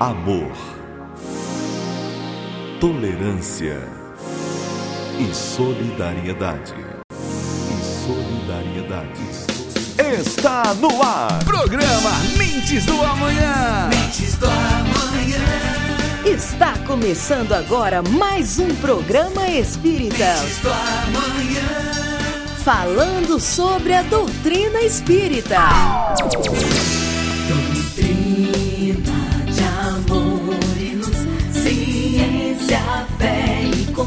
amor, tolerância e solidariedade. E solidariedade. Está no ar. Programa Mentes do Amanhã. Mentes do Amanhã. Está começando agora mais um programa espírita. Mentes do Amanhã. Falando sobre a doutrina espírita.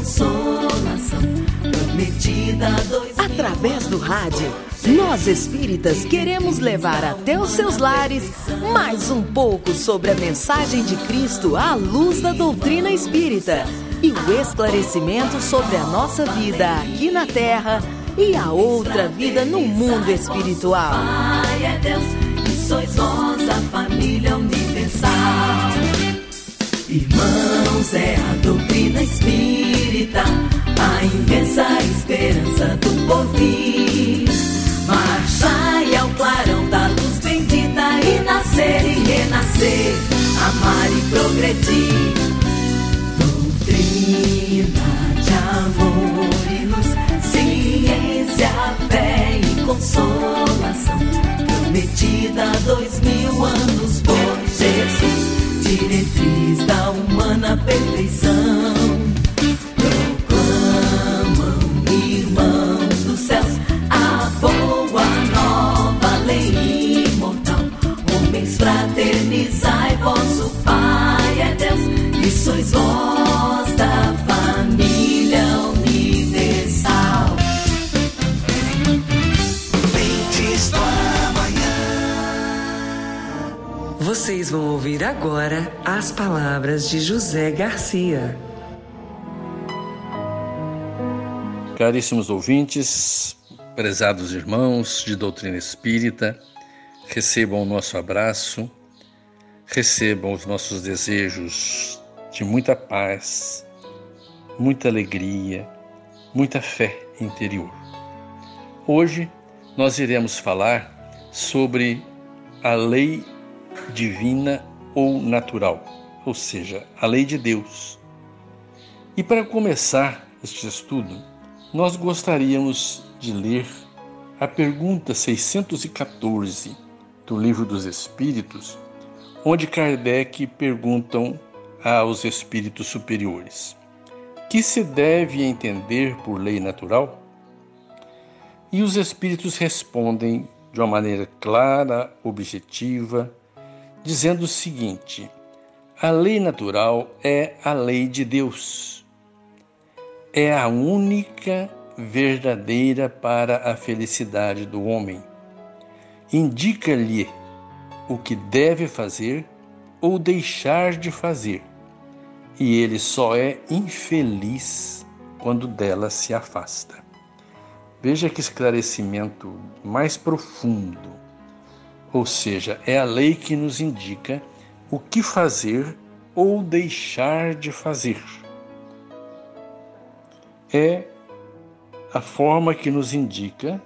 Consolação. Prometida dois Através do rádio, nós espíritas queremos levar até os seus lares mais um pouco sobre a mensagem de Cristo à luz da doutrina espírita e o esclarecimento sobre a nossa vida aqui na Terra e a outra vida no mundo espiritual. Pai é Deus e sois vós a família universal. Irmãos, é a doutrina espírita, a imensa esperança do porvir. Marchai ao clarão da luz bendita e nascer e renascer, amar e progredir. Doutrina de amor e luz, ciência, fé e consolação. Prometida há dois mil anos por Jesus, diretriz da humana perfeição. Vão ouvir agora as palavras de José Garcia. Caríssimos ouvintes, prezados irmãos de doutrina espírita, recebam o nosso abraço, recebam os nossos desejos de muita paz, muita alegria, muita fé interior. Hoje nós iremos falar sobre a lei divina ou natural, ou seja, a lei de Deus. E para começar este estudo, nós gostaríamos de ler a pergunta 614 do Livro dos Espíritos, onde Kardec perguntam aos espíritos superiores: que se deve entender por lei natural? E os espíritos respondem de uma maneira clara, objetiva, dizendo o seguinte: a lei natural é a lei de Deus. É a única verdadeira para a felicidade do homem. Indica-lhe o que deve fazer ou deixar de fazer, e ele só é infeliz quando dela se afasta. Veja que esclarecimento mais profundo. Ou seja, é a lei que nos indica o que fazer ou deixar de fazer. É a forma que nos indica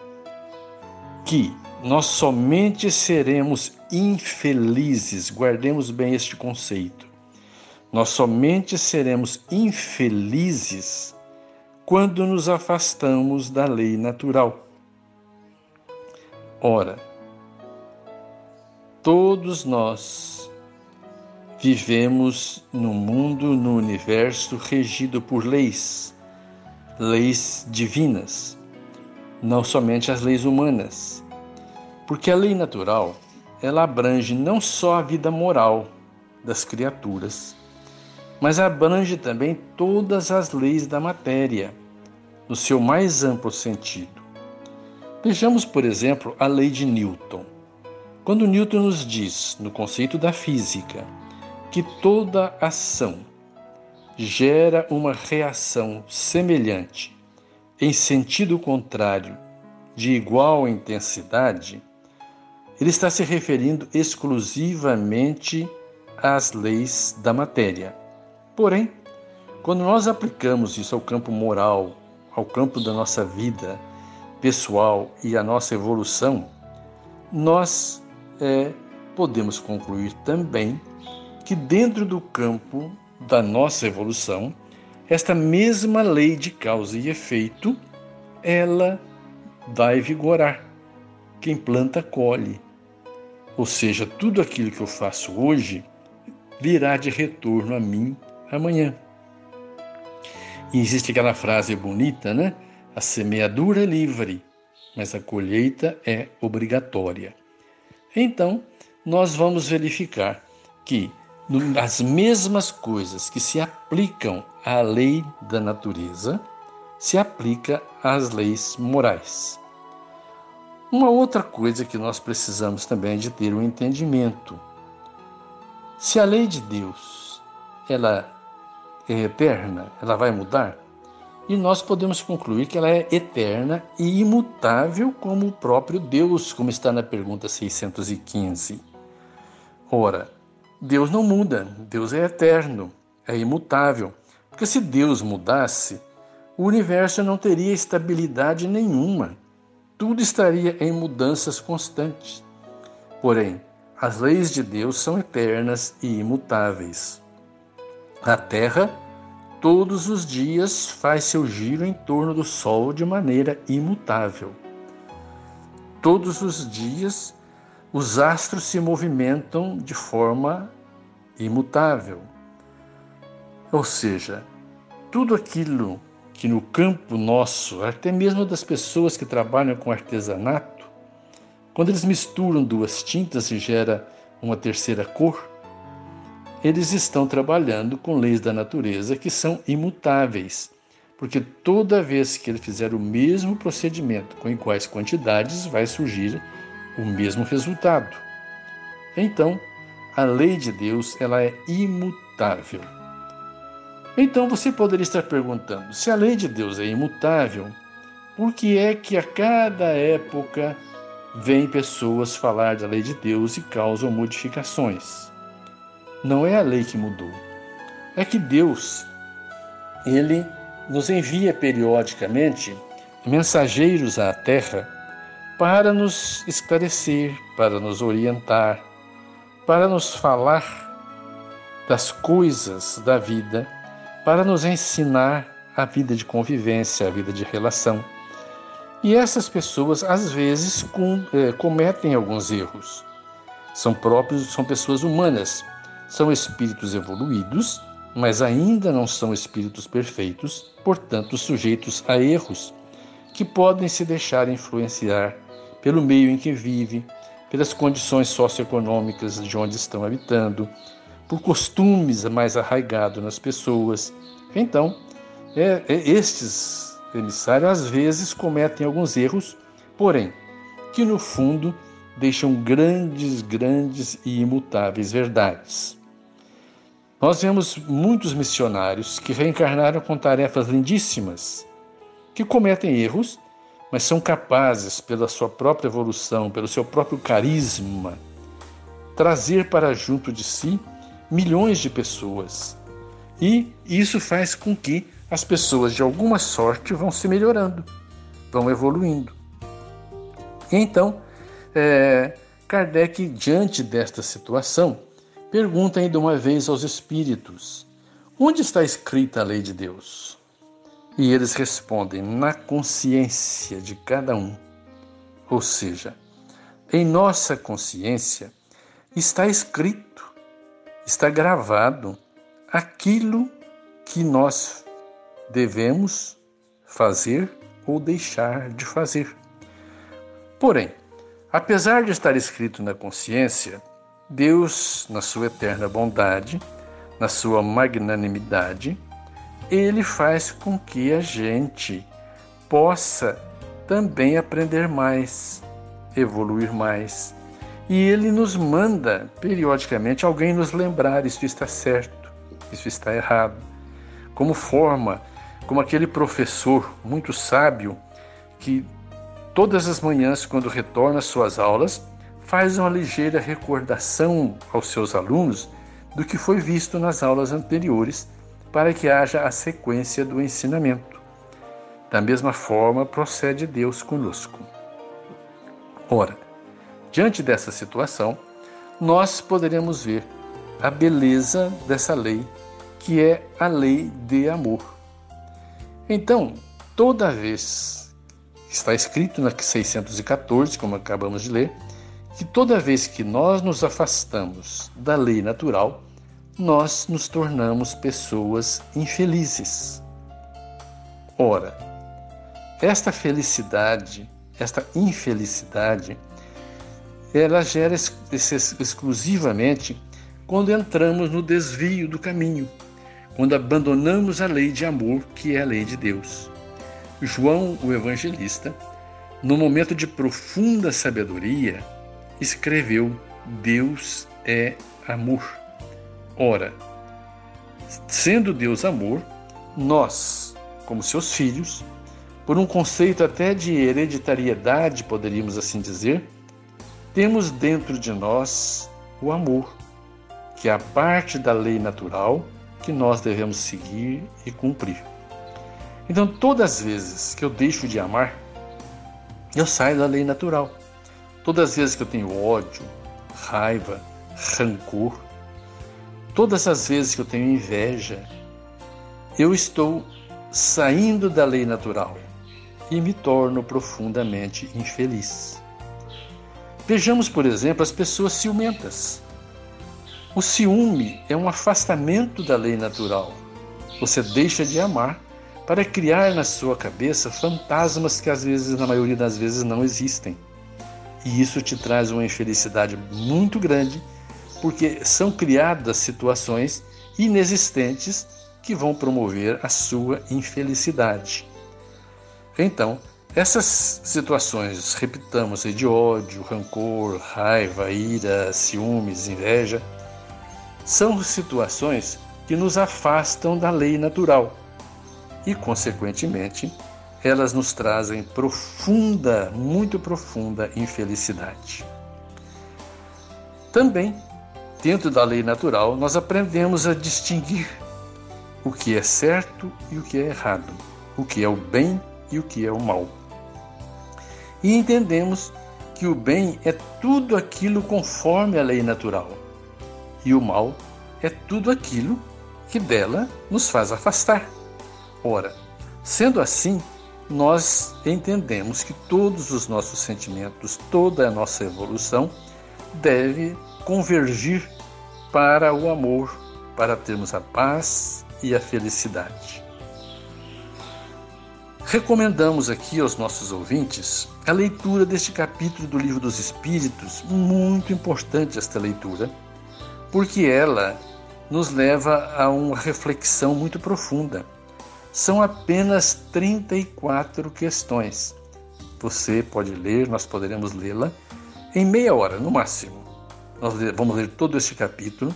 que nós somente seremos infelizes, guardemos bem este conceito. Nós somente seremos infelizes quando nos afastamos da lei natural. Ora, todos nós vivemos no mundo, no universo regido por leis, leis divinas, não somente as leis humanas. Porque a lei natural, ela abrange não só a vida moral das criaturas, mas abrange também todas as leis da matéria, no seu mais amplo sentido. Vejamos, por exemplo, a lei de Newton. Quando Newton nos diz, no conceito da física, que toda ação gera uma reação semelhante, em sentido contrário, de igual intensidade, ele está se referindo exclusivamente às leis da matéria. Porém, quando nós aplicamos isso ao campo moral, ao campo da nossa vida pessoal e à nossa evolução, nós é, podemos concluir também que dentro do campo da nossa evolução, esta mesma lei de causa e efeito, ela vai vigorar. Quem planta, colhe. Ou seja, tudo aquilo que eu faço hoje virá de retorno a mim amanhã. E existe aquela frase bonita, né? A semeadura é livre, mas a colheita é obrigatória. Então, nós vamos verificar que as mesmas coisas que se aplicam à lei da natureza se aplica às leis morais. Uma outra coisa que nós precisamos também é de ter um entendimento. Se a lei de Deus ela é eterna, ela vai mudar? E nós podemos concluir que ela é eterna e imutável como o próprio Deus, como está na pergunta 615. Ora, Deus não muda, Deus é eterno, é imutável. Porque se Deus mudasse, o universo não teria estabilidade nenhuma. Tudo estaria em mudanças constantes. Porém, as leis de Deus são eternas e imutáveis. A Terra, todos os dias, faz seu giro em torno do Sol de maneira imutável. Todos os dias, os astros se movimentam de forma imutável. Ou seja, tudo aquilo que no campo nosso, até mesmo das pessoas que trabalham com artesanato, quando eles misturam duas tintas e gera uma terceira cor, eles estão trabalhando com leis da natureza que são imutáveis, porque toda vez que ele fizer o mesmo procedimento com iguais quantidades, vai surgir o mesmo resultado. Então, a lei de Deus ela é imutável. Então você poderia estar perguntando: se a lei de Deus é imutável, por que é que a cada época vêm pessoas falar da lei de Deus e causam modificações? Não é a lei que mudou. É que Deus, ele nos envia periodicamente mensageiros à Terra para nos esclarecer, para nos orientar, para nos falar das coisas da vida para nos ensinar a vida de convivência, a vida de relação. E essas pessoas, às vezes, com, é, cometem alguns erros. São próprios, são pessoas humanas, são espíritos evoluídos, mas ainda não são espíritos perfeitos, portanto, sujeitos a erros que podem se deixar influenciar pelo meio em que vive, pelas condições socioeconômicas de onde estão habitando, por costumes mais arraigados nas pessoas. Então, é, é, estes emissários às vezes cometem alguns erros, porém, que no fundo deixam grandes, grandes e imutáveis verdades. Nós vemos muitos missionários que reencarnaram com tarefas lindíssimas, que cometem erros, mas são capazes, pela sua própria evolução, pelo seu próprio carisma, trazer para junto de si milhões de pessoas. E isso faz com que as pessoas, de alguma sorte, vão se melhorando, vão evoluindo. Então, é, Kardec, diante desta situação, pergunta ainda uma vez aos espíritos: onde está escrita a lei de Deus? E eles respondem: na consciência de cada um. Ou seja, em nossa consciência está escrito está gravado aquilo que nós devemos fazer ou deixar de fazer. Porém, apesar de estar escrito na consciência, Deus, na sua eterna bondade, na sua magnanimidade, ele faz com que a gente possa também aprender mais, evoluir mais, e ele nos manda periodicamente alguém nos lembrar: isso está certo, isso está errado. Como forma, como aquele professor muito sábio que todas as manhãs, quando retorna às suas aulas, faz uma ligeira recordação aos seus alunos do que foi visto nas aulas anteriores, para que haja a sequência do ensinamento. Da mesma forma procede Deus conosco. Ora, Diante dessa situação, nós poderemos ver a beleza dessa lei, que é a lei de amor. Então, toda vez, está escrito na 614, como acabamos de ler, que toda vez que nós nos afastamos da lei natural, nós nos tornamos pessoas infelizes. Ora, esta felicidade, esta infelicidade, ela gera exclusivamente quando entramos no desvio do caminho, quando abandonamos a lei de amor, que é a lei de Deus. João, o evangelista, no momento de profunda sabedoria, escreveu: Deus é amor. Ora, sendo Deus amor, nós, como seus filhos, por um conceito até de hereditariedade, poderíamos assim dizer, temos dentro de nós o amor, que é a parte da lei natural que nós devemos seguir e cumprir. Então, todas as vezes que eu deixo de amar, eu saio da lei natural. Todas as vezes que eu tenho ódio, raiva, rancor, todas as vezes que eu tenho inveja, eu estou saindo da lei natural e me torno profundamente infeliz. Vejamos, por exemplo, as pessoas ciumentas. O ciúme é um afastamento da lei natural. Você deixa de amar para criar na sua cabeça fantasmas que às vezes, na maioria das vezes, não existem. E isso te traz uma infelicidade muito grande, porque são criadas situações inexistentes que vão promover a sua infelicidade. Então, essas situações, repitamos, de ódio, rancor, raiva, ira, ciúmes, inveja, são situações que nos afastam da lei natural e, consequentemente, elas nos trazem profunda, muito profunda infelicidade. Também, dentro da lei natural, nós aprendemos a distinguir o que é certo e o que é errado, o que é o bem e o que é o mal. E entendemos que o bem é tudo aquilo conforme a lei natural, e o mal é tudo aquilo que dela nos faz afastar. Ora, sendo assim, nós entendemos que todos os nossos sentimentos, toda a nossa evolução deve convergir para o amor, para termos a paz e a felicidade. Recomendamos aqui aos nossos ouvintes a leitura deste capítulo do Livro dos Espíritos, muito importante esta leitura, porque ela nos leva a uma reflexão muito profunda. São apenas 34 questões. Você pode ler, nós poderemos lê-la em meia hora, no máximo. Nós vamos ler todo este capítulo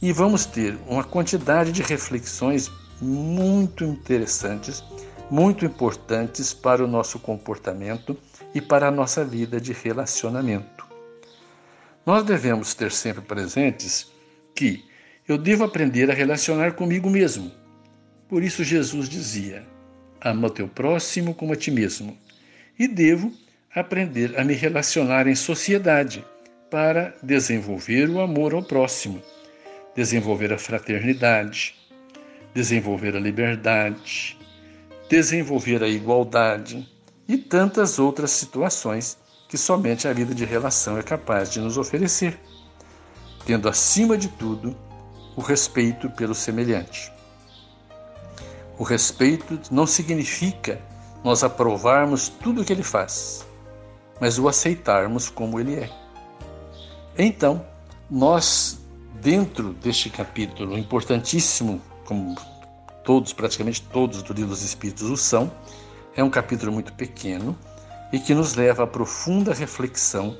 e vamos ter uma quantidade de reflexões muito interessantes muito importantes para o nosso comportamento e para a nossa vida de relacionamento. Nós devemos ter sempre presentes que eu devo aprender a relacionar comigo mesmo. Por isso, Jesus dizia: ama teu próximo como a ti mesmo. E devo aprender a me relacionar em sociedade para desenvolver o amor ao próximo, desenvolver a fraternidade, desenvolver a liberdade, desenvolver a igualdade e tantas outras situações que somente a vida de relação é capaz de nos oferecer, tendo acima de tudo o respeito pelo semelhante. O respeito não significa nós aprovarmos tudo o que ele faz, mas o aceitarmos como ele é. Então, nós, dentro deste capítulo importantíssimo, como todos, praticamente todos do Livro dos Espíritos o são, é um capítulo muito pequeno e que nos leva a profunda reflexão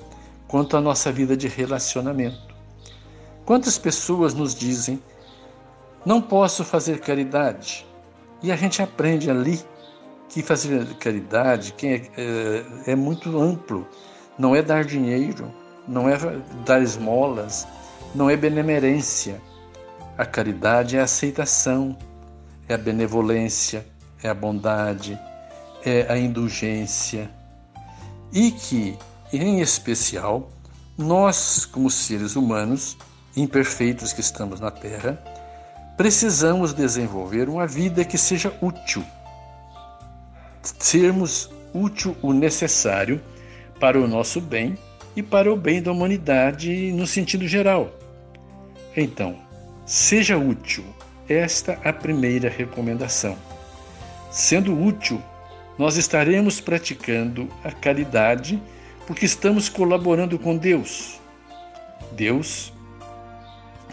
quanto à nossa vida de relacionamento. Quantas pessoas nos dizem, não posso fazer caridade? E a gente aprende ali que fazer caridade é, é, é muito amplo. Não é dar dinheiro, não é dar esmolas, não é benemerência. A caridade é a aceitação, é a benevolência, é a bondade, é a indulgência. E que, em especial, nós, como seres humanos, imperfeitos que estamos na Terra, precisamos desenvolver uma vida que seja útil. Sermos útil o necessário para o nosso bem e para o bem da humanidade no sentido geral. Então, seja útil. Esta é a primeira recomendação. Sendo útil, nós estaremos praticando a caridade porque estamos colaborando com Deus. Deus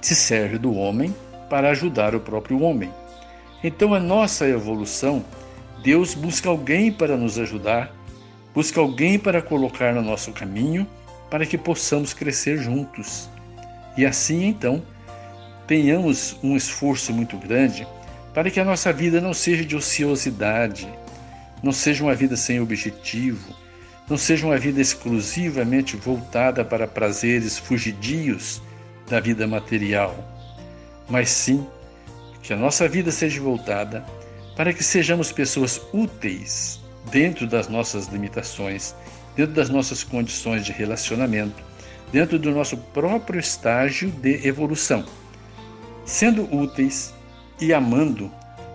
se serve do homem para ajudar o próprio homem. Então, a nossa evolução, Deus busca alguém para nos ajudar, busca alguém para colocar no nosso caminho, para que possamos crescer juntos. E assim, então, tenhamos um esforço muito grande para que a nossa vida não seja de ociosidade, não seja uma vida sem objetivo, não seja uma vida exclusivamente voltada para prazeres fugidios da vida material, mas sim que a nossa vida seja voltada para que sejamos pessoas úteis dentro das nossas limitações, dentro das nossas condições de relacionamento, dentro do nosso próprio estágio de evolução. Sendo úteis e amando,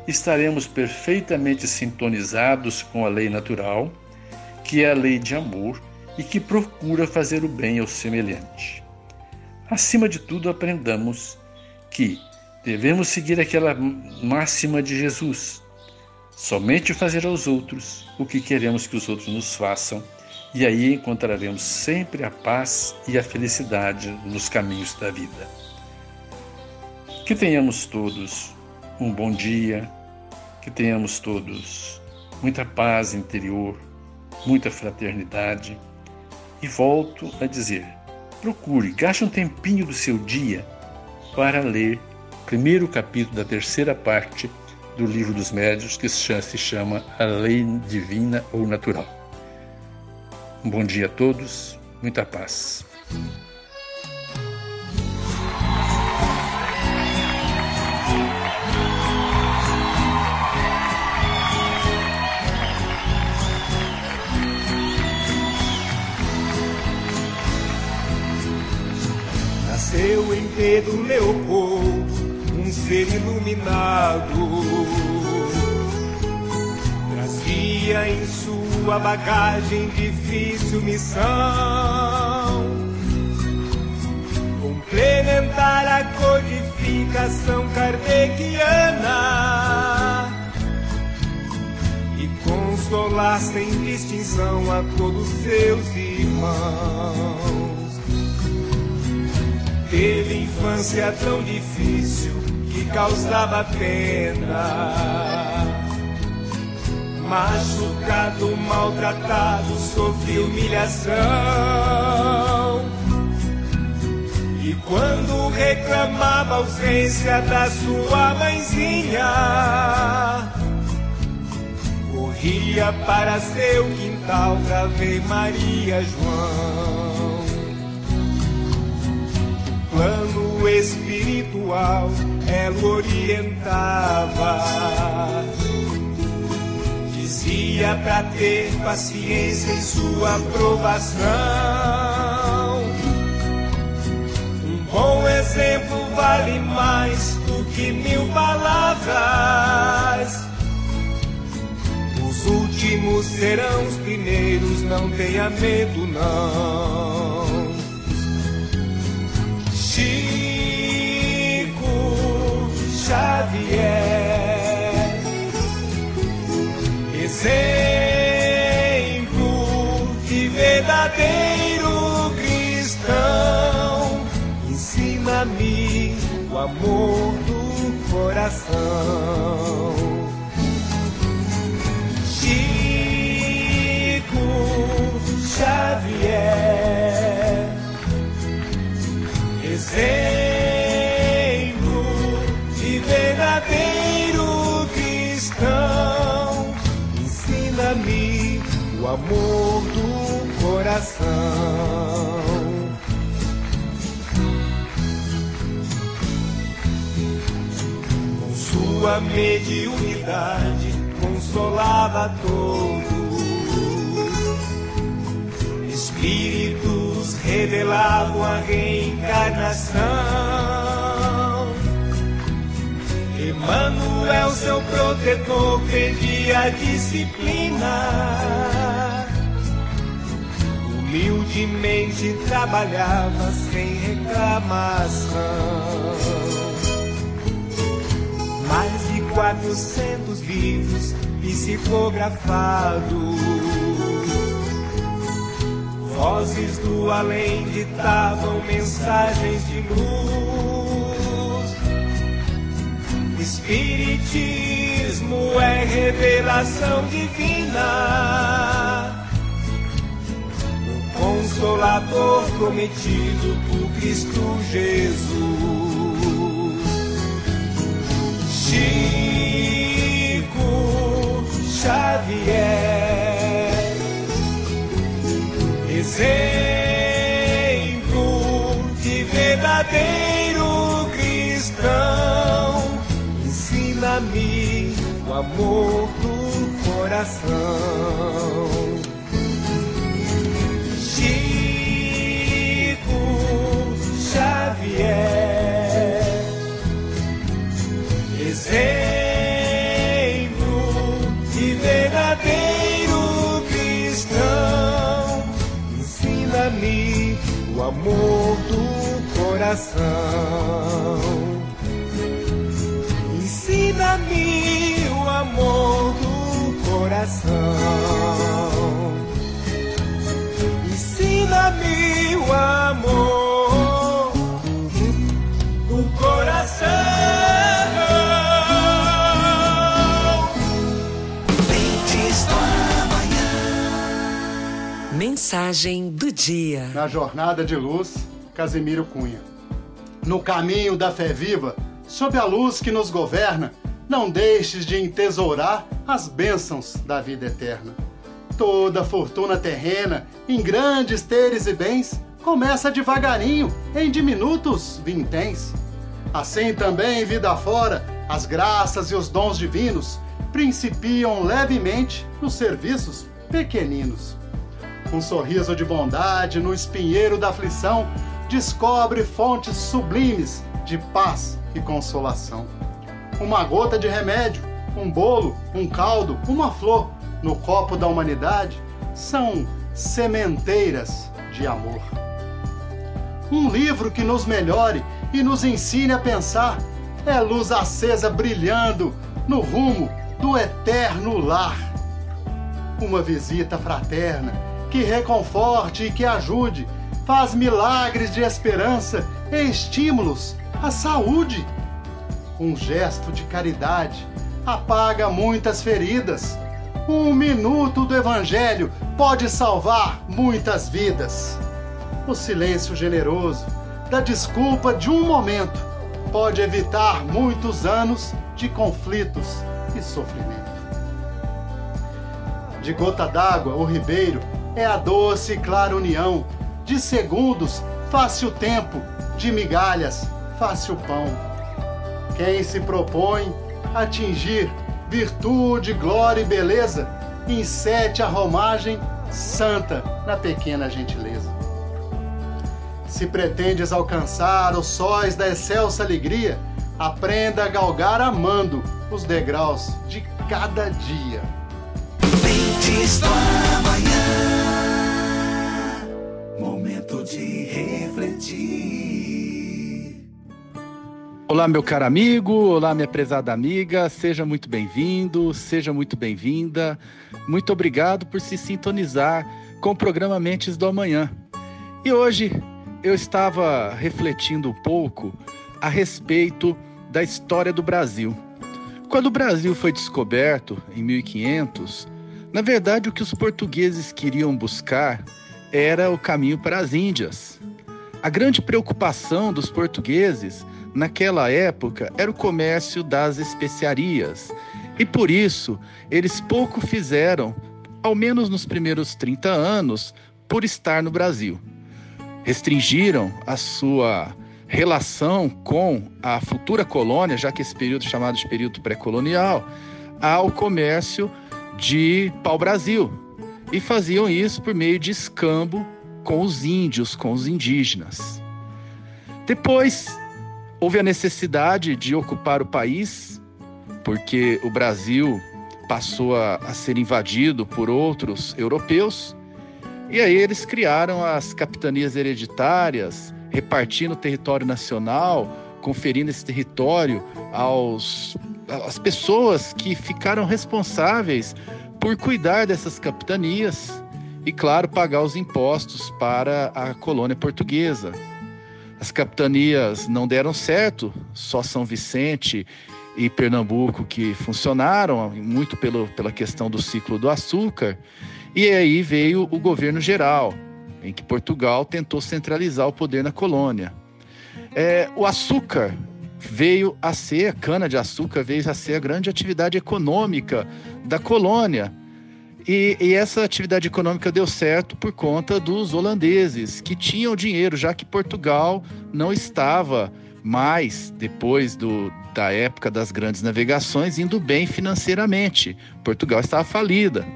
estaremos perfeitamente sintonizados com a lei natural, que é a lei de amor e que procura fazer o bem ao semelhante. Acima de tudo, aprendamos que devemos seguir aquela máxima de Jesus: somente fazer aos outros o que queremos que os outros nos façam, e aí encontraremos sempre a paz e a felicidade nos caminhos da vida. Que tenhamos todos um bom dia, que tenhamos todos muita paz interior, muita fraternidade. E volto a dizer: procure, gaste um tempinho do seu dia para ler o primeiro capítulo da terceira parte do Livro dos Médios, que se chama A Lei Divina ou Natural. Um bom dia a todos, muita paz. Pedro Leopoldo um ser iluminado. Trazia em sua bagagem difícil missão complementar a codificação kardeciana e consolar sem distinção a todos seus irmãos. Teve infância tão difícil que causava pena. Machucado, maltratado, sofreu humilhação. E quando reclamava a ausência da sua mãezinha, corria para seu quintal pra ver Maria João plano espiritual ela orientava. Dizia pra ter paciência em sua aprovação. Um bom exemplo vale mais do que mil palavras. Os últimos serão os primeiros, não tenha medo, não. Chico Xavier, exemplo de verdadeiro cristão, ensina-me o amor do coração. Chico Xavier exemplo de verdadeiro cristão. Ensina-me o amor do coração. Com sua mediunidade consolava todos. Revelavam a reencarnação. Emmanuel, seu protetor, pedia disciplina. Humildemente trabalhava sem reclamação. Mais de 400 livros psicografados Vozes do além ditavam mensagens de luz. Espiritismo é revelação divina. O consolador prometido por Cristo Jesus. Chico Xavier exemplo de verdadeiro cristão. Ensina-me o amor do coração. Chico Xavier, exemplo amor do coração. Ensina-me o amor do coração. Ensina-me o amor Mensagem do dia. Na jornada de luz, Casimiro Cunha. No caminho da fé viva, sob a luz que nos governa, não deixes de entesourar as bênçãos da vida eterna. Toda fortuna terrena, em grandes teres e bens, começa devagarinho, em diminutos vinténs. Assim também, vida fora, as graças e os dons divinos principiam levemente nos serviços pequeninos um sorriso de bondade no espinheiro da aflição, descobre fontes sublimes de paz e consolação. Uma gota de remédio, um bolo, um caldo, uma flor no copo da humanidade são sementeiras de amor. Um livro que nos melhore e nos ensine a pensar é luz acesa brilhando no rumo do eterno lar. Uma visita fraterna que reconforte e que ajude, faz milagres de esperança e estímulos à saúde. Um gesto de caridade apaga muitas feridas. Um minuto do Evangelho pode salvar muitas vidas. O silêncio generoso da desculpa de um momento pode evitar muitos anos de conflitos e sofrimento. De gota d'água, o ribeiro é a doce e clara união. De segundos, fácil tempo, de migalhas, fácil pão. Quem se propõe atingir virtude, glória e beleza, insete a romagem santa na pequena gentileza. Se pretendes alcançar os sóis da excelsa alegria, aprenda a galgar amando os degraus de cada dia. Do amanhã. Refletir. Olá, meu caro amigo, olá, minha prezada amiga, seja muito bem-vindo, seja muito bem-vinda. Muito obrigado por se sintonizar com o programa Mentes do Amanhã. E hoje eu estava refletindo um pouco a respeito da história do Brasil. Quando o Brasil foi descoberto, em 1500, na verdade o que os portugueses queriam buscar era o caminho para as Índias. A grande preocupação dos portugueses naquela época era o comércio das especiarias. E por isso, eles pouco fizeram, ao menos nos primeiros 30 anos, por estar no Brasil. Restringiram a sua relação com a futura colônia, já que esse período chamado de período pré-colonial, ao comércio de pau-brasil, e faziam isso por meio de escambo com os índios, com os indígenas. Depois, houve a necessidade de ocupar o país, porque o Brasil passou a, a ser invadido por outros europeus, e aí eles criaram as capitanias hereditárias, repartindo o território nacional, conferindo esse território aos as pessoas que ficaram responsáveis por cuidar dessas capitanias e, claro, pagar os impostos para a colônia portuguesa. As capitanias não deram certo, só São Vicente e Pernambuco que funcionaram, muito pelo, pela questão do ciclo do açúcar. E aí veio o governo geral, em que Portugal tentou centralizar o poder na colônia. É, o açúcar veio a ser, a cana-de-açúcar veio a ser a grande atividade econômica da colônia. E, e, essa atividade econômica deu certo por conta dos holandeses, que tinham dinheiro, já que Portugal não estava mais, depois do, da época das grandes navegações, indo bem financeiramente. Portugal estava falida.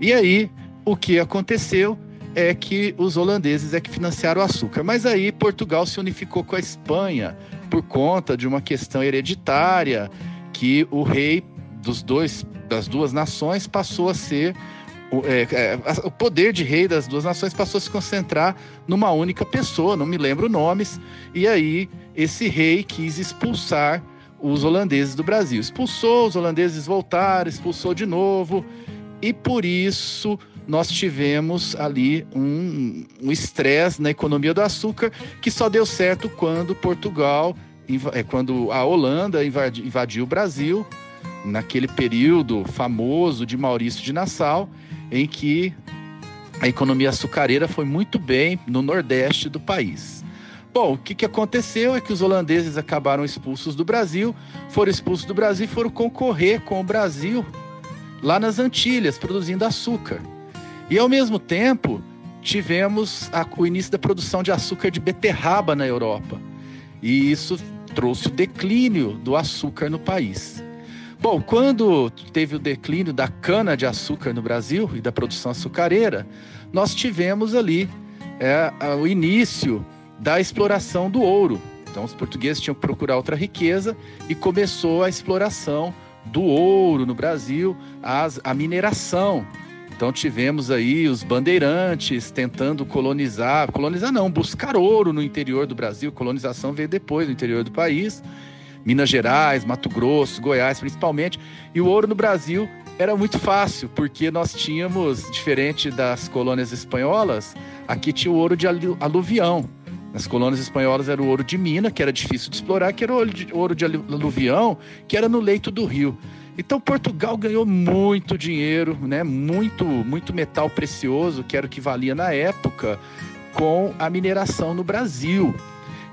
E aí, o que aconteceu é que os holandeses é que financiaram o açúcar. Mas aí Portugal se unificou com a Espanha por conta de uma questão hereditária que o rei dos dois das duas nações passou a ser o, é, é, o poder de rei das duas nações passou a se concentrar numa única pessoa, não me lembro nomes, e aí esse rei quis expulsar os holandeses do Brasil. Expulsou, os holandeses voltaram, expulsou de novo, e por isso nós tivemos ali um estresse na economia do açúcar que só deu certo quando Portugal, é, quando a Holanda invadiu o Brasil, naquele período famoso de Maurício de Nassau, em que a economia açucareira foi muito bem no nordeste do país. Bom, o que, que aconteceu é que os holandeses acabaram expulsos do Brasil, foram expulsos do Brasil e foram concorrer com o Brasil lá nas Antilhas, produzindo açúcar. E ao mesmo tempo, tivemos a, o início da produção de açúcar de beterraba na Europa. E isso trouxe o declínio do açúcar no país. Bom, quando teve o declínio da cana-de-açúcar no Brasil e da produção açucareira, nós tivemos ali é, o início da exploração do ouro. Então, os portugueses tinham que procurar outra riqueza e começou a exploração do ouro no Brasil, as, a mineração. Então tivemos aí os bandeirantes tentando colonizar, colonizar não, buscar ouro no interior do Brasil. Colonização veio depois no interior do país. Minas Gerais, Mato Grosso, Goiás principalmente. E o ouro no Brasil era muito fácil, porque nós tínhamos, diferente das colônias espanholas, aqui tinha o ouro de aluvião. Nas colônias espanholas era o ouro de mina, que era difícil de explorar, que era o ouro de, aluvião, que era no leito do rio. Então Portugal ganhou muito dinheiro, né? Muito, muito metal precioso, que era o que valia na época, com a mineração no Brasil.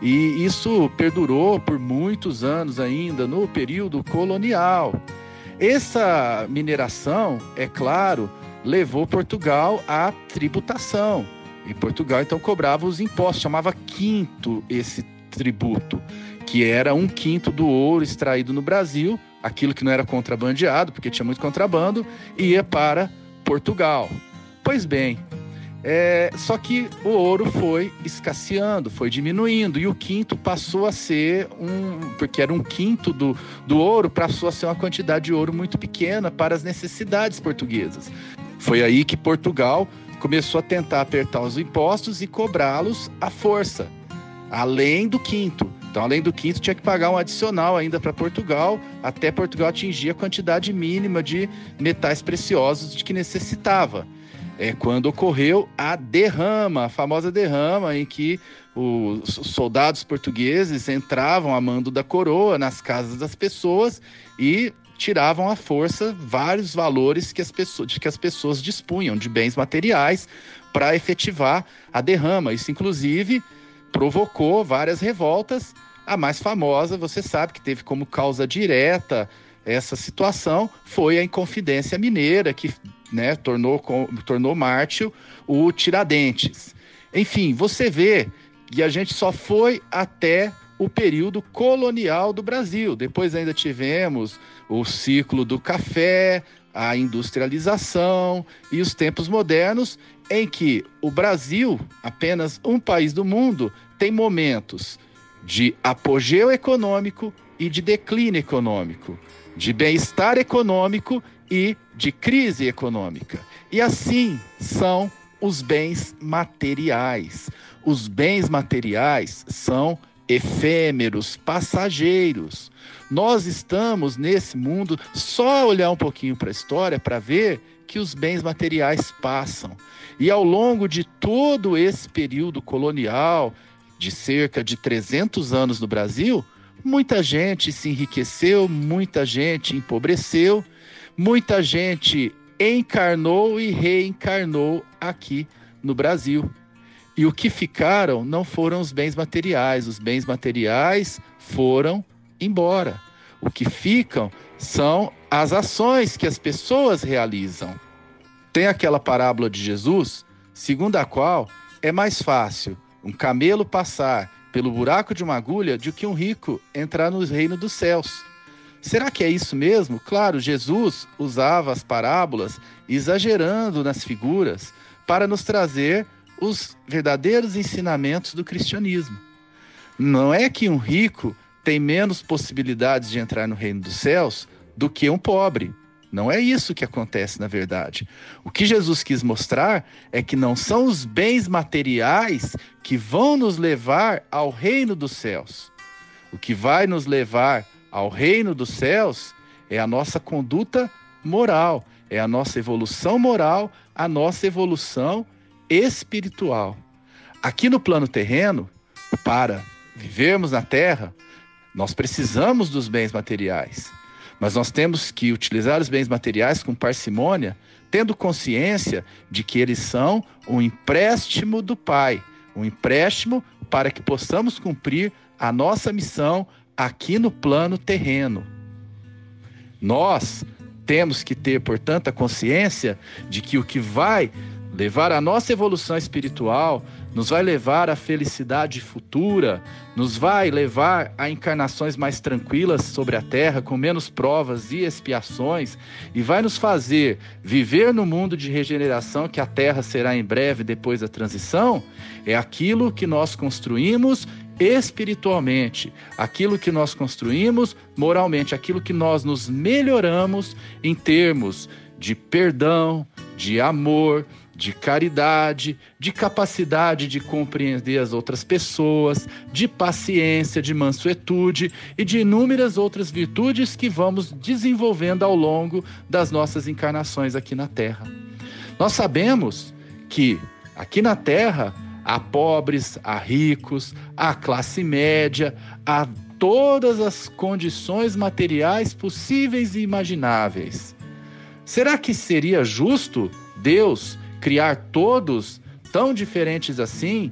E isso perdurou por muitos anos ainda no período colonial. Essa mineração, é claro, levou Portugal à tributação. E Portugal então cobrava os impostos, chamava quinto esse tributo, que era um quinto do ouro extraído no Brasil, aquilo que não era contrabandeado, porque tinha muito contrabando, ia para Portugal. Pois bem, é, só que o ouro foi escasseando, foi diminuindo, e o quinto passou a ser um. Porque era um quinto do, do ouro, passou a ser uma quantidade de ouro muito pequena para as necessidades portuguesas. Foi aí que Portugal começou a tentar apertar os impostos e cobrá-los à força, além do quinto. Então, além do quinto, tinha que pagar um adicional ainda para Portugal, até Portugal atingir a quantidade mínima de metais preciosos de que necessitava. É quando ocorreu a derrama, a famosa derrama, em que os soldados portugueses entravam a mando da coroa nas casas das pessoas e tiravam à força vários valores que as pessoas, que as pessoas dispunham de bens materiais para efetivar a derrama. Isso, inclusive, provocou várias revoltas. A mais famosa, você sabe, que teve como causa direta essa situação, foi a Inconfidência Mineira, que né, tornou, tornou mártir o Tiradentes. Enfim, você vê que a gente só foi até o período colonial do Brasil. Depois ainda tivemos o ciclo do café, a industrialização e os tempos modernos em que o Brasil, apenas um país do mundo, tem momentos de apogeu econômico e de declínio econômico, de bem-estar econômico e de crise econômica. E assim são os bens materiais. Os bens materiais são efêmeros, passageiros. Nós estamos nesse mundo só olhar um pouquinho para a história para ver que os bens materiais passam. E ao longo de todo esse período colonial, de cerca de 300 anos no Brasil, muita gente se enriqueceu, muita gente empobreceu, muita gente encarnou e reencarnou aqui no Brasil. E o que ficaram não foram os bens materiais, os bens materiais foram embora. O que ficam são as ações que as pessoas realizam. Tem aquela parábola de Jesus, segundo a qual é mais fácil um camelo passar pelo buraco de uma agulha do que um rico entrar no reino dos céus. Será que é isso mesmo? Claro, Jesus usava as parábolas exagerando nas figuras para nos trazer os verdadeiros ensinamentos do cristianismo. Não é que um rico tem menos possibilidades de entrar no reino dos céus do que um pobre. Não é isso que acontece na verdade. O que Jesus quis mostrar é que não são os bens materiais que vão nos levar ao reino dos céus. O que vai nos levar ao reino dos céus é a nossa conduta moral, é a nossa evolução moral, a nossa evolução espiritual. Aqui no plano terreno, para vivermos na terra, nós precisamos dos bens materiais. Mas nós temos que utilizar os bens materiais com parcimônia, tendo consciência de que eles são um empréstimo do Pai, um empréstimo para que possamos cumprir a nossa missão aqui no plano terreno. Nós temos que ter, portanto, a consciência de que o que vai levar a nossa evolução espiritual nos vai levar à felicidade futura, nos vai levar a encarnações mais tranquilas sobre a terra, com menos provas e expiações, e vai nos fazer viver no mundo de regeneração que a terra será em breve depois da transição, é aquilo que nós construímos espiritualmente, aquilo que nós construímos moralmente, aquilo que nós nos melhoramos em termos de perdão, de amor, de caridade, de capacidade de compreender as outras pessoas, de paciência, de mansuetude e de inúmeras outras virtudes que vamos desenvolvendo ao longo das nossas encarnações aqui na Terra. Nós sabemos que aqui na Terra há pobres, há ricos, há classe média, há todas as condições materiais possíveis e imagináveis. Será que seria justo Deus criar todos tão diferentes assim,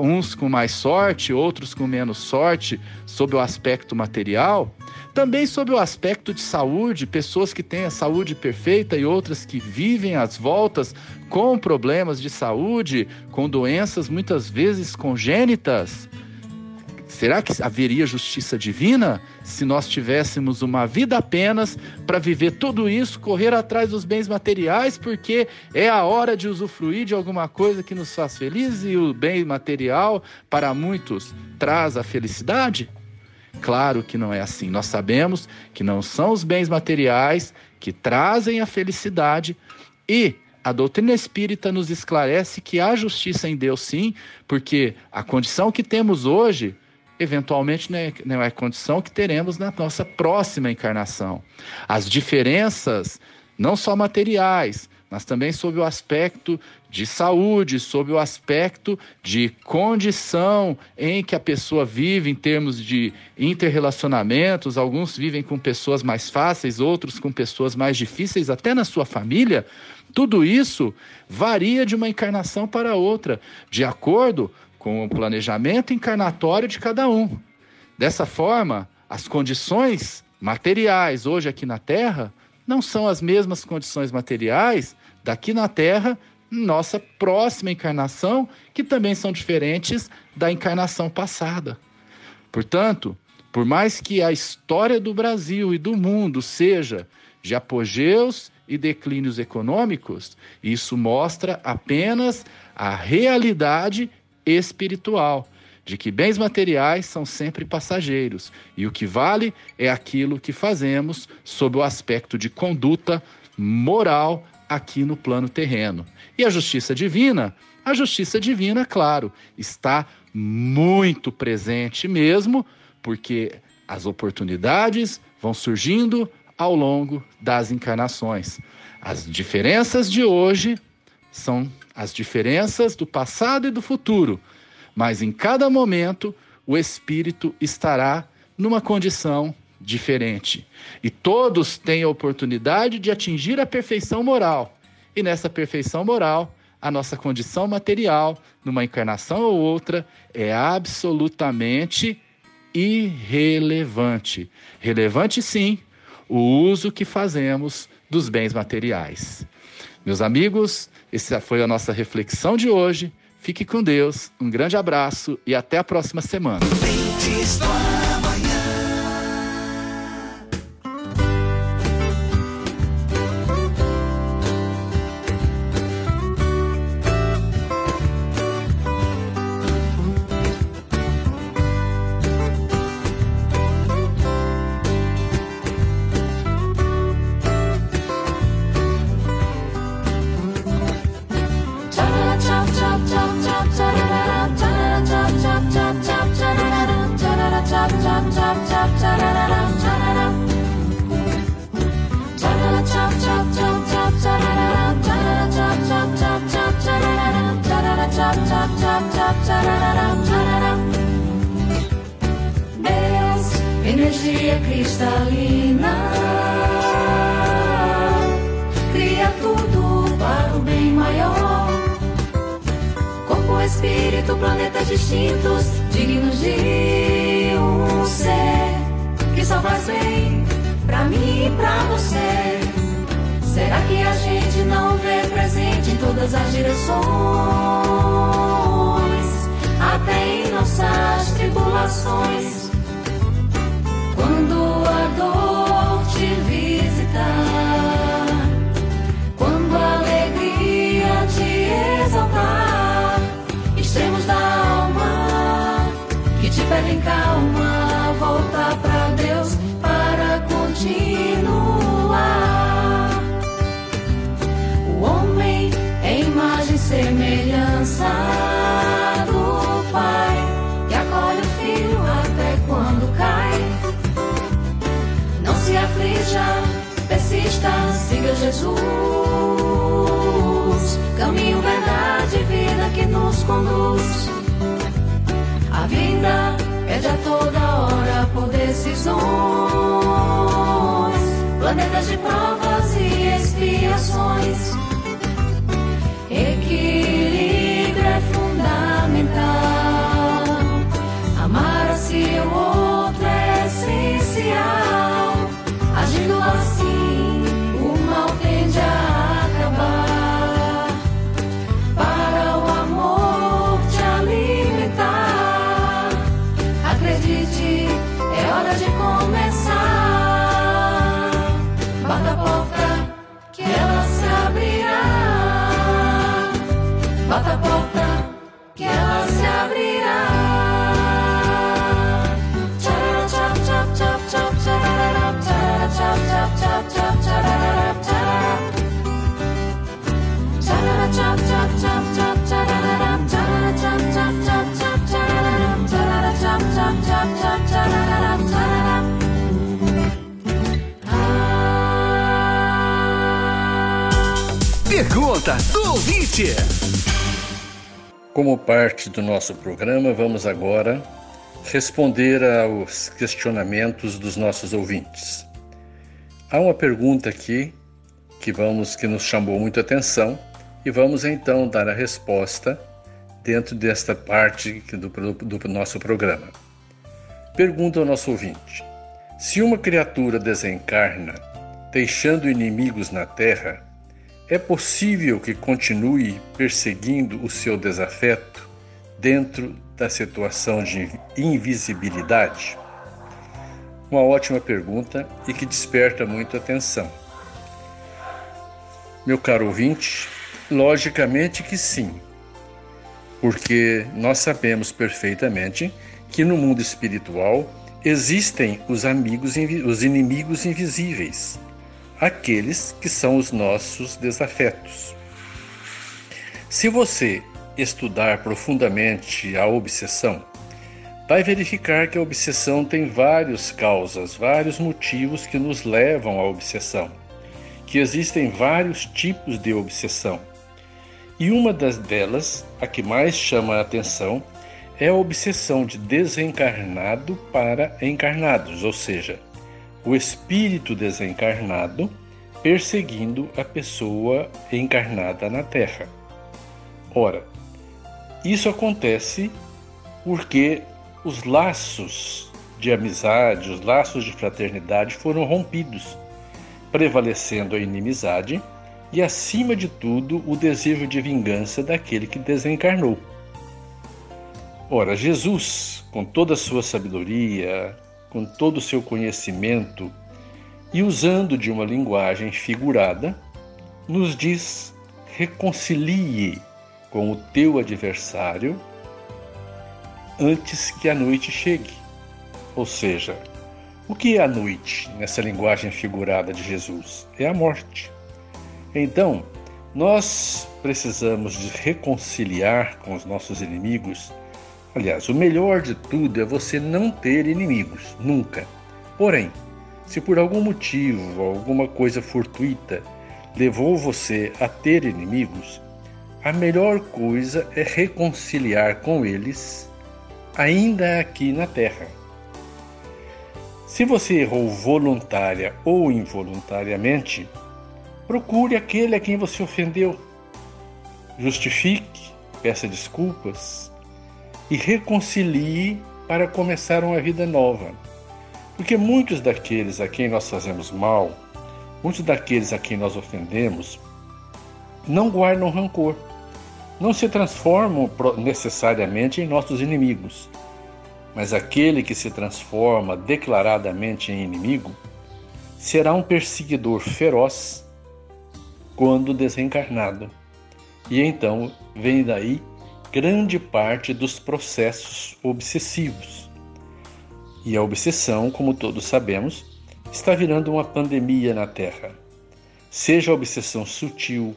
uns com mais sorte, outros com menos sorte, sob o aspecto material, também sob o aspecto de saúde, pessoas que têm a saúde perfeita e outras que vivem às voltas com problemas de saúde, com doenças muitas vezes congênitas. Será que haveria justiça divina se nós tivéssemos uma vida apenas para viver tudo isso, correr atrás dos bens materiais, porque é a hora de usufruir de alguma coisa que nos faz felizes e o bem material, para muitos, traz a felicidade? Claro que não é assim. Nós sabemos que não são os bens materiais que trazem a felicidade e a doutrina espírita nos esclarece que há justiça em Deus sim, porque a condição que temos hoje eventualmente né, não é condição que teremos na nossa próxima encarnação. As diferenças, não só materiais, mas também sob o aspecto de saúde, sob o aspecto de condição em que a pessoa vive em termos de interrelacionamentos. Alguns vivem com pessoas mais fáceis, outros com pessoas mais difíceis, até na sua família. Tudo isso varia de uma encarnação para outra, de acordo com o planejamento encarnatório de cada um. Dessa forma, as condições materiais hoje aqui na Terra não são as mesmas condições materiais daqui na Terra, nossa próxima encarnação, que também são diferentes da encarnação passada. Portanto, por mais que a história do Brasil e do mundo seja de apogeus e declínios econômicos, isso mostra apenas a realidade espiritual, de que bens materiais são sempre passageiros e o que vale é aquilo que fazemos sob o aspecto de conduta moral aqui no plano terreno. E a justiça divina? A justiça divina, claro, está muito presente mesmo, porque as oportunidades vão surgindo ao longo das encarnações. As diferenças de hoje são as diferenças do passado e do futuro, mas em cada momento o espírito estará numa condição diferente. E todos têm a oportunidade de atingir a perfeição moral. E nessa perfeição moral, a nossa condição material, numa encarnação ou outra, é absolutamente irrelevante. Relevante sim, o uso que fazemos dos bens materiais. Meus amigos, essa foi a nossa reflexão de hoje. Fique com Deus, um grande abraço e até a próxima semana. Volta pra Deus para continuar. O homem é imagem e semelhança do Pai, que acolhe o filho até quando cai. Não se aflija, persista, siga Jesus. Caminho, verdade vida que nos conduz. Pede a toda hora por decisões, planetas de provas e expiações. Equilíbrio do ouvinte. Como parte do nosso programa, vamos agora responder aos questionamentos dos nossos ouvintes. Há uma pergunta aqui que vamos que nos chamou muito atenção e vamos então dar a resposta dentro desta parte do, do nosso programa. Pergunta ao nosso ouvinte: se uma criatura desencarna, deixando inimigos na Terra, é possível que continue perseguindo o seu desafeto dentro da situação de invisibilidade? Uma ótima pergunta e que desperta muita atenção. Meu caro ouvinte, logicamente que sim, porque nós sabemos perfeitamente que no mundo espiritual existem os amigos, os inimigos invisíveis, aqueles que são os nossos desafetos. Se você estudar profundamente a obsessão, vai verificar que a obsessão tem várias causas, vários motivos que nos levam à obsessão, que existem vários tipos de obsessão. E uma das delas, a que mais chama a atenção, é a obsessão de desencarnado para encarnados, ou seja, o espírito desencarnado perseguindo a pessoa encarnada na Terra. Ora, isso acontece porque os laços de amizade, os laços de fraternidade foram rompidos, prevalecendo a inimizade e, acima de tudo, o desejo de vingança daquele que desencarnou. Ora, Jesus, com toda a sua sabedoria, com todo o seu conhecimento e usando de uma linguagem figurada, nos diz: reconcilie com o teu adversário antes que a noite chegue. Ou seja, o que é a noite nessa linguagem figurada de Jesus? É a morte. Então, nós precisamos de reconciliar com os nossos inimigos Aliás, o melhor de tudo é você não ter inimigos, nunca. Porém, se por algum motivo, alguma coisa fortuita levou você a ter inimigos, a melhor coisa é reconciliar com eles, ainda aqui na Terra. Se você errou voluntária ou involuntariamente, procure aquele a quem você ofendeu. Justifique, peça desculpas, e reconcilie para começar uma vida nova. Porque muitos daqueles a quem nós fazemos mal, muitos daqueles a quem nós ofendemos, não guardam rancor, não se transformam necessariamente em nossos inimigos. Mas aquele que se transforma declaradamente em inimigo será um perseguidor feroz quando desencarnado. E então vem daí grande parte dos processos obsessivos. E a obsessão, como todos sabemos, está virando uma pandemia na Terra. Seja a obsessão sutil,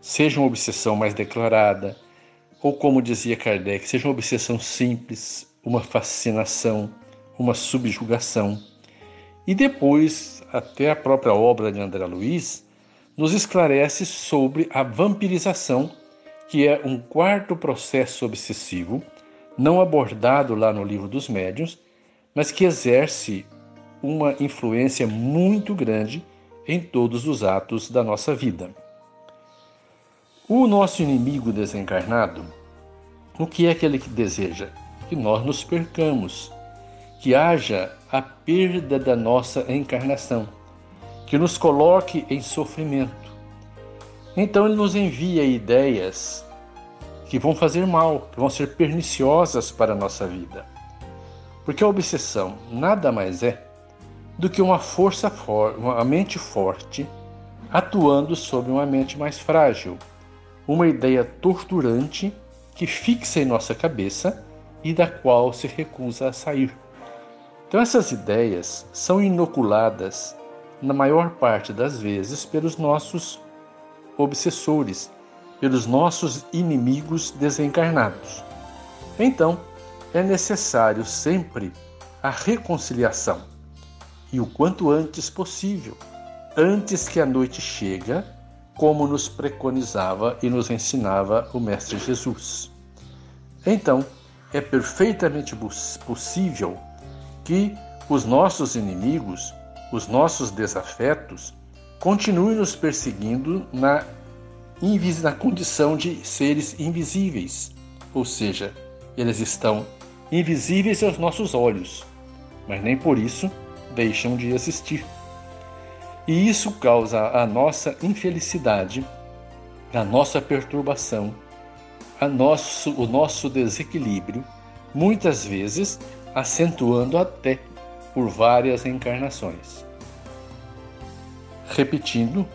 seja uma obsessão mais declarada, ou como dizia Kardec, seja uma obsessão simples, uma fascinação, uma subjugação. E depois, até a própria obra de André Luiz nos esclarece sobre a vampirização que é um quarto processo obsessivo, não abordado lá no livro dos médiuns, mas que exerce uma influência muito grande em todos os atos da nossa vida. O nosso inimigo desencarnado, o que é que deseja? Que nós nos percamos, que haja a perda da nossa encarnação, que nos coloque em sofrimento, então ele nos envia ideias que vão fazer mal, que vão ser perniciosas para a nossa vida. Porque a obsessão nada mais é do que uma força forte, uma mente forte atuando sobre uma mente mais frágil, uma ideia torturante que fixa em nossa cabeça e da qual se recusa a sair. Então essas ideias são inoculadas na maior parte das vezes pelos nossos obsessores, pelos nossos inimigos desencarnados. Então, é necessário sempre a reconciliação e o quanto antes possível, antes que a noite chega, como nos preconizava e nos ensinava o Mestre Jesus. Então, é perfeitamente possível que os nossos inimigos, os nossos desafetos, continue nos perseguindo na, na condição de seres invisíveis, ou seja, eles estão invisíveis aos nossos olhos, mas nem por isso deixam de existir. E isso causa a nossa infelicidade, a nossa perturbação, a nosso, o nosso desequilíbrio, muitas vezes acentuando até por várias encarnações. Repetindo,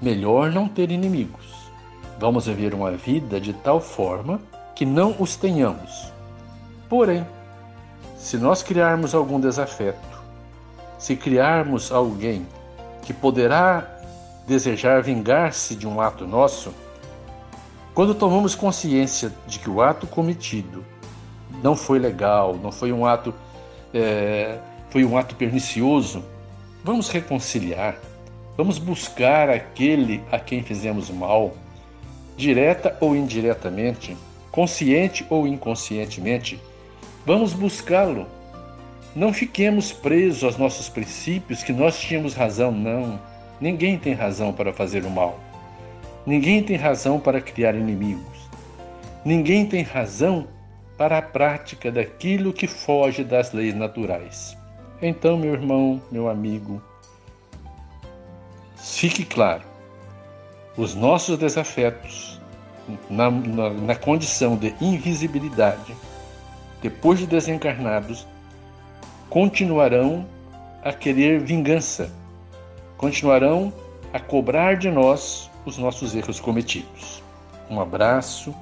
melhor não ter inimigos. Vamos viver uma vida de tal forma que não os tenhamos. Porém, se nós criarmos algum desafeto, se criarmos alguém que poderá desejar vingar-se de um ato nosso, quando tomamos consciência de que o ato cometido não foi legal, não foi um ato, é, foi um ato pernicioso, vamos reconciliar, vamos buscar aquele a quem fizemos mal, direta ou indiretamente, consciente ou inconscientemente, vamos buscá-lo. Não fiquemos presos aos nossos princípios que nós tínhamos razão, não. Ninguém tem razão para fazer o mal. Ninguém tem razão para criar inimigos. Ninguém tem razão para a prática daquilo que foge das leis naturais. Então, meu irmão, meu amigo, fique claro: os nossos desafetos, na, na, na condição de invisibilidade, depois de desencarnados, continuarão a querer vingança continuarão a cobrar de nós os nossos erros cometidos. Um abraço,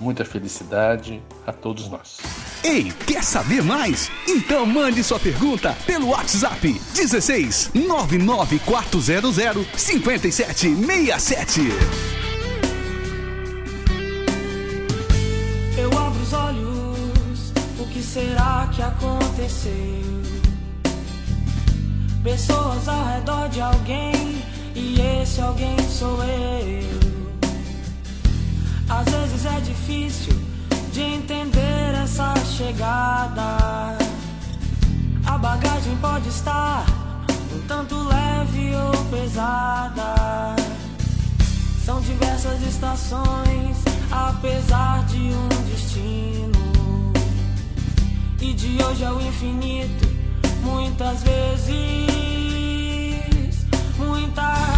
muita felicidade a todos nós. Ei, quer saber mais? Então mande sua pergunta pelo WhatsApp 16 99400 5767. Eu abro os olhos, o que será que aconteceu? pessoas ao redor de alguém e esse alguém sou eu. Às vezes é difícil de entender essa chegada. A bagagem pode estar um tanto leve ou pesada. São diversas estações, apesar de um destino. E de hoje ao infinito muitas vezes, muitas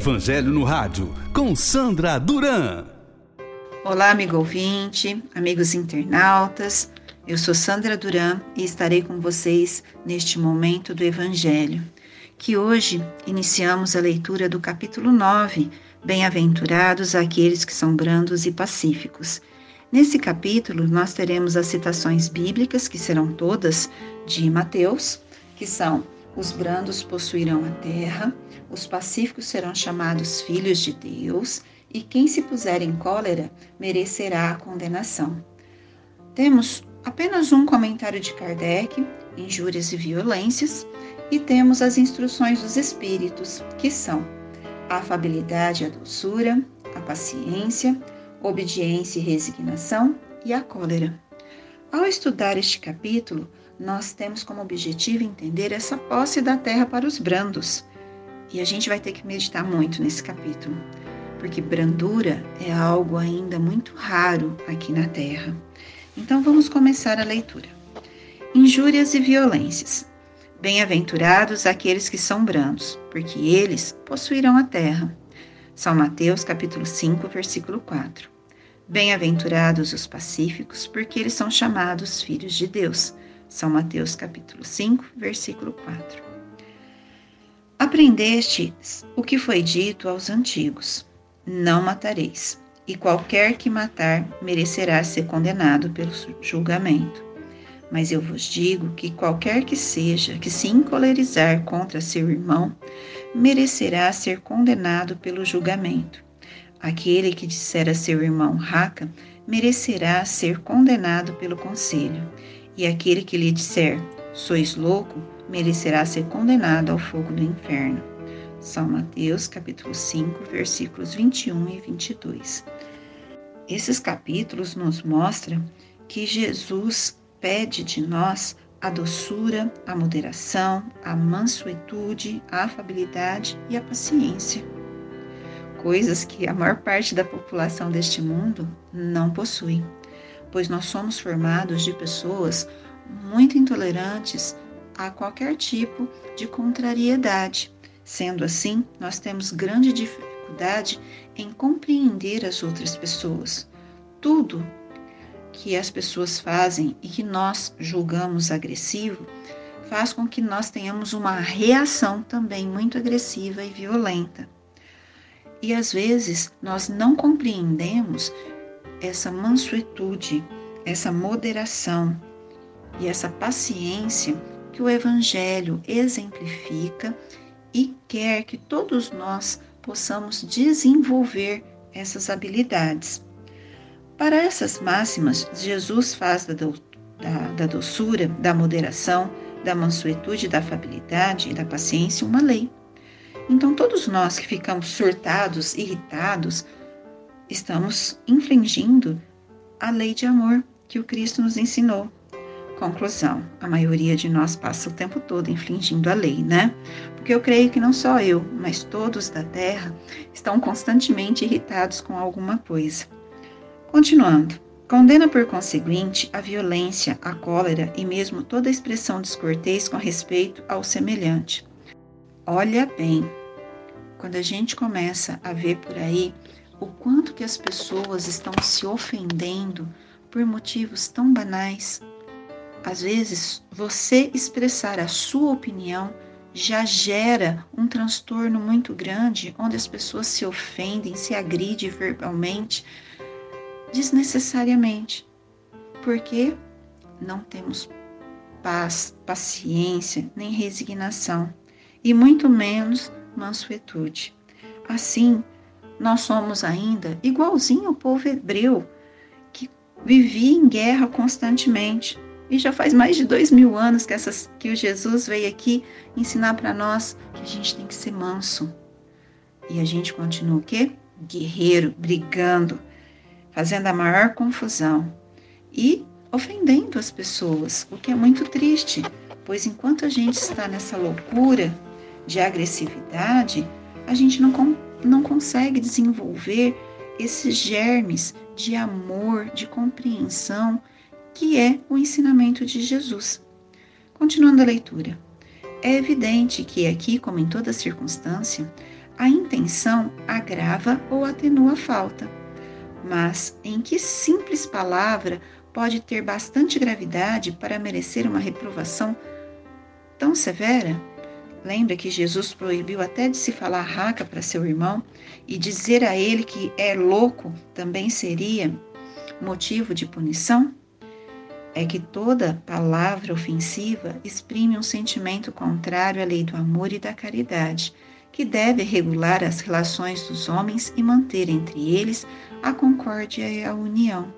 Evangelho no Rádio, com Sandra Duran. Olá, amigo ouvinte, amigos internautas. Eu sou Sandra Duran e estarei com vocês neste momento do Evangelho, que hoje iniciamos a leitura do capítulo 9, Bem-aventurados aqueles que são brandos e pacíficos. Nesse capítulo, nós teremos as citações bíblicas, que serão todas de Mateus, que são os brandos possuirão a terra, os pacíficos serão chamados filhos de Deus, e quem se puser em cólera merecerá a condenação. Temos apenas um comentário de Kardec, injúrias e violências, e temos as instruções dos espíritos, que são a afabilidade e a doçura, a paciência, obediência e resignação e a cólera. Ao estudar este capítulo, nós temos como objetivo entender essa posse da terra para os brandos. E a gente vai ter que meditar muito nesse capítulo, porque brandura é algo ainda muito raro aqui na terra. Então vamos começar a leitura. Injúrias e violências. Bem-aventurados aqueles que são brandos, porque eles possuirão a terra. São Mateus capítulo 5, versículo 4. Bem-aventurados os pacíficos, porque eles são chamados filhos de Deus. São Mateus capítulo 5, versículo 4. Aprendeste o que foi dito aos antigos: Não matareis, e qualquer que matar merecerá ser condenado pelo julgamento. Mas eu vos digo que qualquer que seja que se encolerizar contra seu irmão, merecerá ser condenado pelo julgamento. Aquele que disser a seu irmão raca, merecerá ser condenado pelo conselho e aquele que lhe disser, sois louco, merecerá ser condenado ao fogo do inferno. São Mateus, capítulo 5, versículos 21 e 22. Esses capítulos nos mostram que Jesus pede de nós a doçura, a moderação, a mansuetude, a afabilidade e a paciência. Coisas que a maior parte da população deste mundo não possui, pois nós somos formados de pessoas muito intolerantes a qualquer tipo de contrariedade. Sendo assim, nós temos grande dificuldade em compreender as outras pessoas. Tudo que as pessoas fazem e que nós julgamos agressivo faz com que nós tenhamos uma reação também muito agressiva e violenta. E às vezes nós não compreendemos essa mansuetude, essa moderação e essa paciência que o Evangelho exemplifica e quer que todos nós possamos desenvolver essas habilidades. Para essas máximas, Jesus faz da, do, da, da doçura, da moderação, da mansuetude, da afabilidade e da paciência uma lei. Então, todos nós que ficamos surtados, irritados, estamos infringindo a lei de amor que o Cristo nos ensinou. Conclusão: a maioria de nós passa o tempo todo infringindo a lei, né? Porque eu creio que não só eu, mas todos da Terra estão constantemente irritados com alguma coisa. Continuando. Condena por conseguinte a violência, a cólera e mesmo toda expressão descortês com respeito ao semelhante. Olha bem, quando a gente começa a ver por aí o quanto que as pessoas estão se ofendendo por motivos tão banais, às vezes, você expressar a sua opinião já gera um transtorno muito grande, onde as pessoas se ofendem, se agridem verbalmente, desnecessariamente, porque não temos paz, paciência, nem resignação, e muito menos mansuetude. Assim, nós somos ainda igualzinho ao povo hebreu, que vivia em guerra constantemente e já faz mais de dois mil anos que, essas, que o Jesus veio aqui ensinar para nós que a gente tem que ser manso. E a gente continua o quê? Guerreiro, brigando, fazendo a maior confusão e ofendendo as pessoas, o que é muito triste, pois enquanto a gente está nessa loucura de agressividade, a gente não, não consegue desenvolver esses germes de amor, de compreensão que é o ensinamento de Jesus. Continuando a leitura. É evidente que aqui, como em toda circunstância, a intenção agrava ou atenua a falta. Mas em que simples palavra pode ter bastante gravidade para merecer uma reprovação tão severa? Lembra que Jesus proibiu até de se falar raca para seu irmão e dizer a ele que é louco também seria motivo de punição? é que toda palavra ofensiva exprime um sentimento contrário à lei do amor e da caridade, que deve regular as relações dos homens e manter entre eles a concórdia e a união.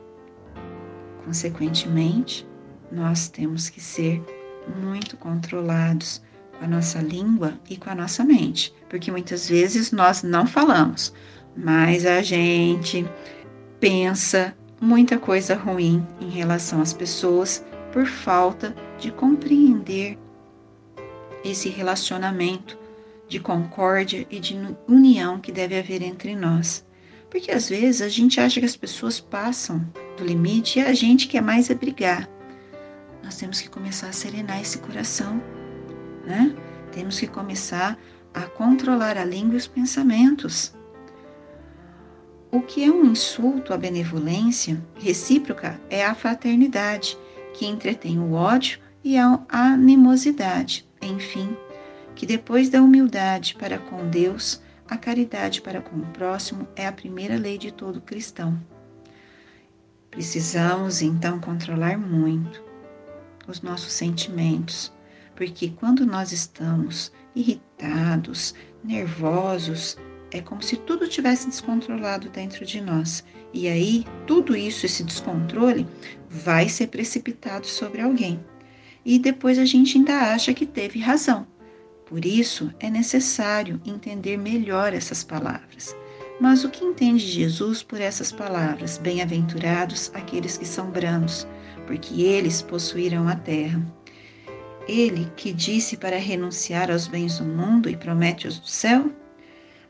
Consequentemente, nós temos que ser muito controlados com a nossa língua e com a nossa mente, porque muitas vezes nós não falamos, mas a gente pensa, muita coisa ruim em relação às pessoas por falta de compreender esse relacionamento de concórdia e de união que deve haver entre nós. Porque às vezes a gente acha que as pessoas passam do limite e a gente quer mais é brigar. Nós temos que começar a serenar esse coração, né? Temos que começar a controlar a língua e os pensamentos. O que é um insulto à benevolência recíproca é a fraternidade, que entretém o ódio e a animosidade. Enfim, que depois da humildade para com Deus, a caridade para com o próximo é a primeira lei de todo cristão. Precisamos então controlar muito os nossos sentimentos, porque quando nós estamos irritados, nervosos, é como se tudo tivesse descontrolado dentro de nós. E aí, tudo isso, esse descontrole, vai ser precipitado sobre alguém. E depois a gente ainda acha que teve razão, Por isso, é necessário entender melhor essas palavras. Mas o que entende Jesus por essas palavras? Bem-aventurados aqueles que são brandos, porque eles possuirão a terra. Ele que disse para renunciar aos bens do mundo e promete os do céu?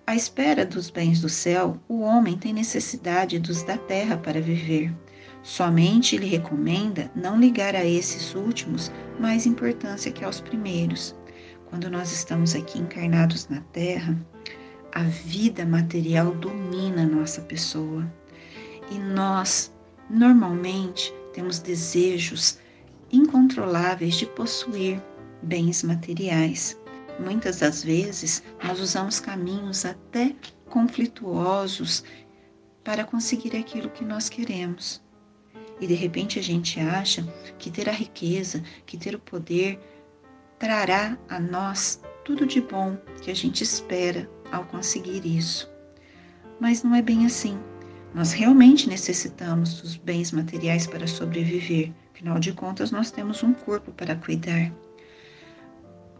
À espera dos bens do céu, o homem tem necessidade dos da terra para viver. Somente ele recomenda não ligar a esses últimos mais importância que aos primeiros. Quando nós estamos aqui encarnados na terra, a vida material domina a nossa pessoa. E nós, normalmente, temos desejos incontroláveis de possuir bens materiais. Muitas das vezes, nós usamos caminhos até conflituosos para conseguir aquilo que nós queremos. E de repente a gente acha que ter a riqueza, que ter o poder, trará a nós tudo de bom que a gente espera ao conseguir isso. Mas não é bem assim. Nós realmente necessitamos dos bens materiais para sobreviver. Afinal de contas, nós temos um corpo para cuidar.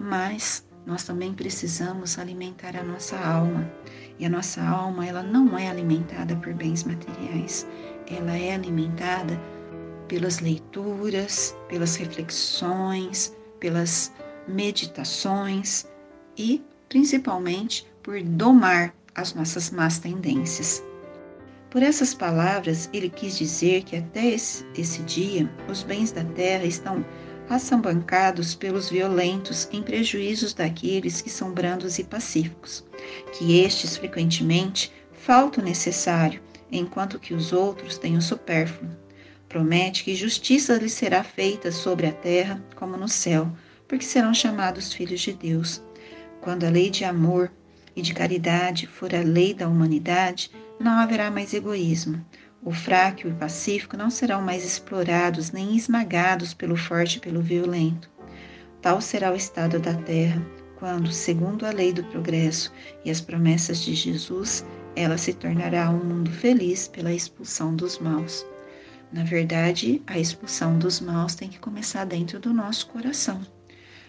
Mas nós também precisamos alimentar a nossa alma. E a nossa alma, ela não é alimentada por bens materiais. Ela é alimentada pelas leituras, pelas reflexões, pelas meditações e principalmente por domar as nossas más tendências. Por essas palavras, ele quis dizer que até esse, esse dia os bens da terra estão assambancados pelos violentos em prejuízos daqueles que são brandos e pacíficos, que estes frequentemente faltam necessário, enquanto que os outros têm o supérfluo. Promete que justiça lhes será feita sobre a terra como no céu, porque serão chamados filhos de Deus. Quando a lei de amor e de caridade for a lei da humanidade, não haverá mais egoísmo. O fraco e o pacífico não serão mais explorados nem esmagados pelo forte e pelo violento. Tal será o estado da terra quando, segundo a lei do progresso e as promessas de Jesus, ela se tornará um mundo feliz pela expulsão dos maus. Na verdade, a expulsão dos maus tem que começar dentro do nosso coração.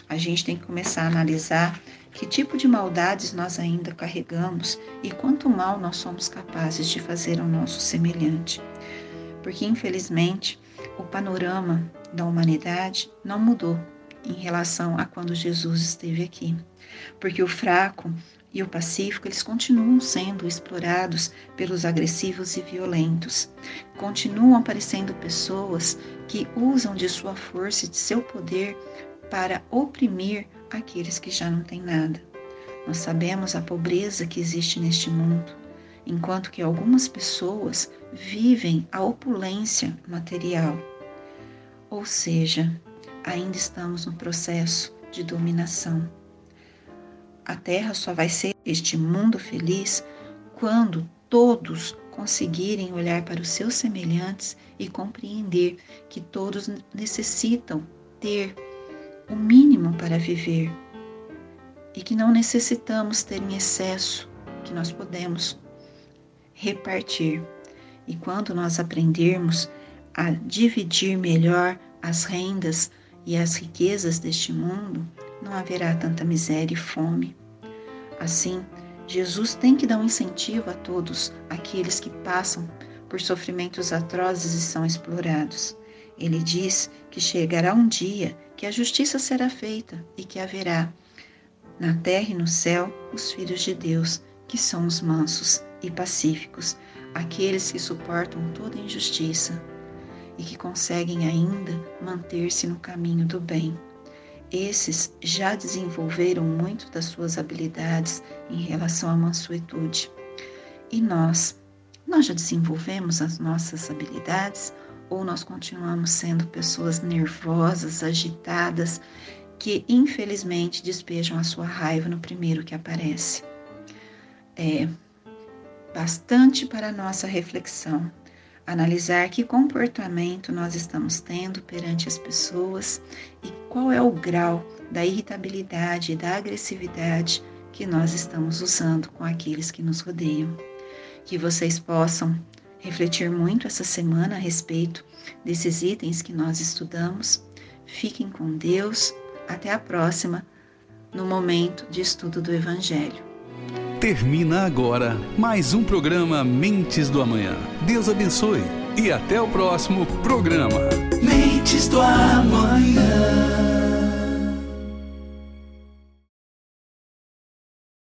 A gente tem que começar a analisar que tipo de maldades nós ainda carregamos e quanto mal nós somos capazes de fazer ao nosso semelhante. Porque, infelizmente, o panorama da humanidade não mudou em relação a quando Jesus esteve aqui. Porque o fraco e o pacífico, eles continuam sendo explorados pelos agressivos e violentos. Continuam aparecendo pessoas que usam de sua força e de seu poder para oprimir aqueles que já não têm nada. Nós sabemos a pobreza que existe neste mundo, enquanto que algumas pessoas vivem a opulência material. Ou seja, ainda estamos no processo de dominação. A Terra só vai ser este mundo feliz quando todos conseguirem olhar para os seus semelhantes e compreender que todos necessitam ter o mínimo para viver e que não necessitamos ter em excesso, que nós podemos repartir. E quando nós aprendermos a dividir melhor as rendas e as riquezas deste mundo, não haverá tanta miséria e fome. Assim, Jesus tem que dar um incentivo a todos aqueles que passam por sofrimentos atrozes e são explorados. Ele diz que chegará um dia que a justiça será feita e que haverá na terra e no céu os filhos de Deus, que são os mansos e pacíficos, aqueles que suportam toda injustiça e que conseguem ainda manter-se no caminho do bem. Esses já desenvolveram muito das suas habilidades em relação à mansuetude. E nós, nós já desenvolvemos as nossas habilidades ou nós continuamos sendo pessoas nervosas, agitadas, que infelizmente despejam a sua raiva no primeiro que aparece? É bastante para nossa reflexão analisar que comportamento nós estamos tendo perante as pessoas e qual é o grau da irritabilidade e da agressividade que nós estamos usando com aqueles que nos rodeiam. Que vocês possam refletir muito essa semana a respeito desses itens que nós estudamos. Fiquem com Deus. Até a próxima. no momento de estudo do Evangelho. Termina agora mais um programa Mentes do Amanhã. Deus abençoe e até o próximo programa. Mentes do Amanhã.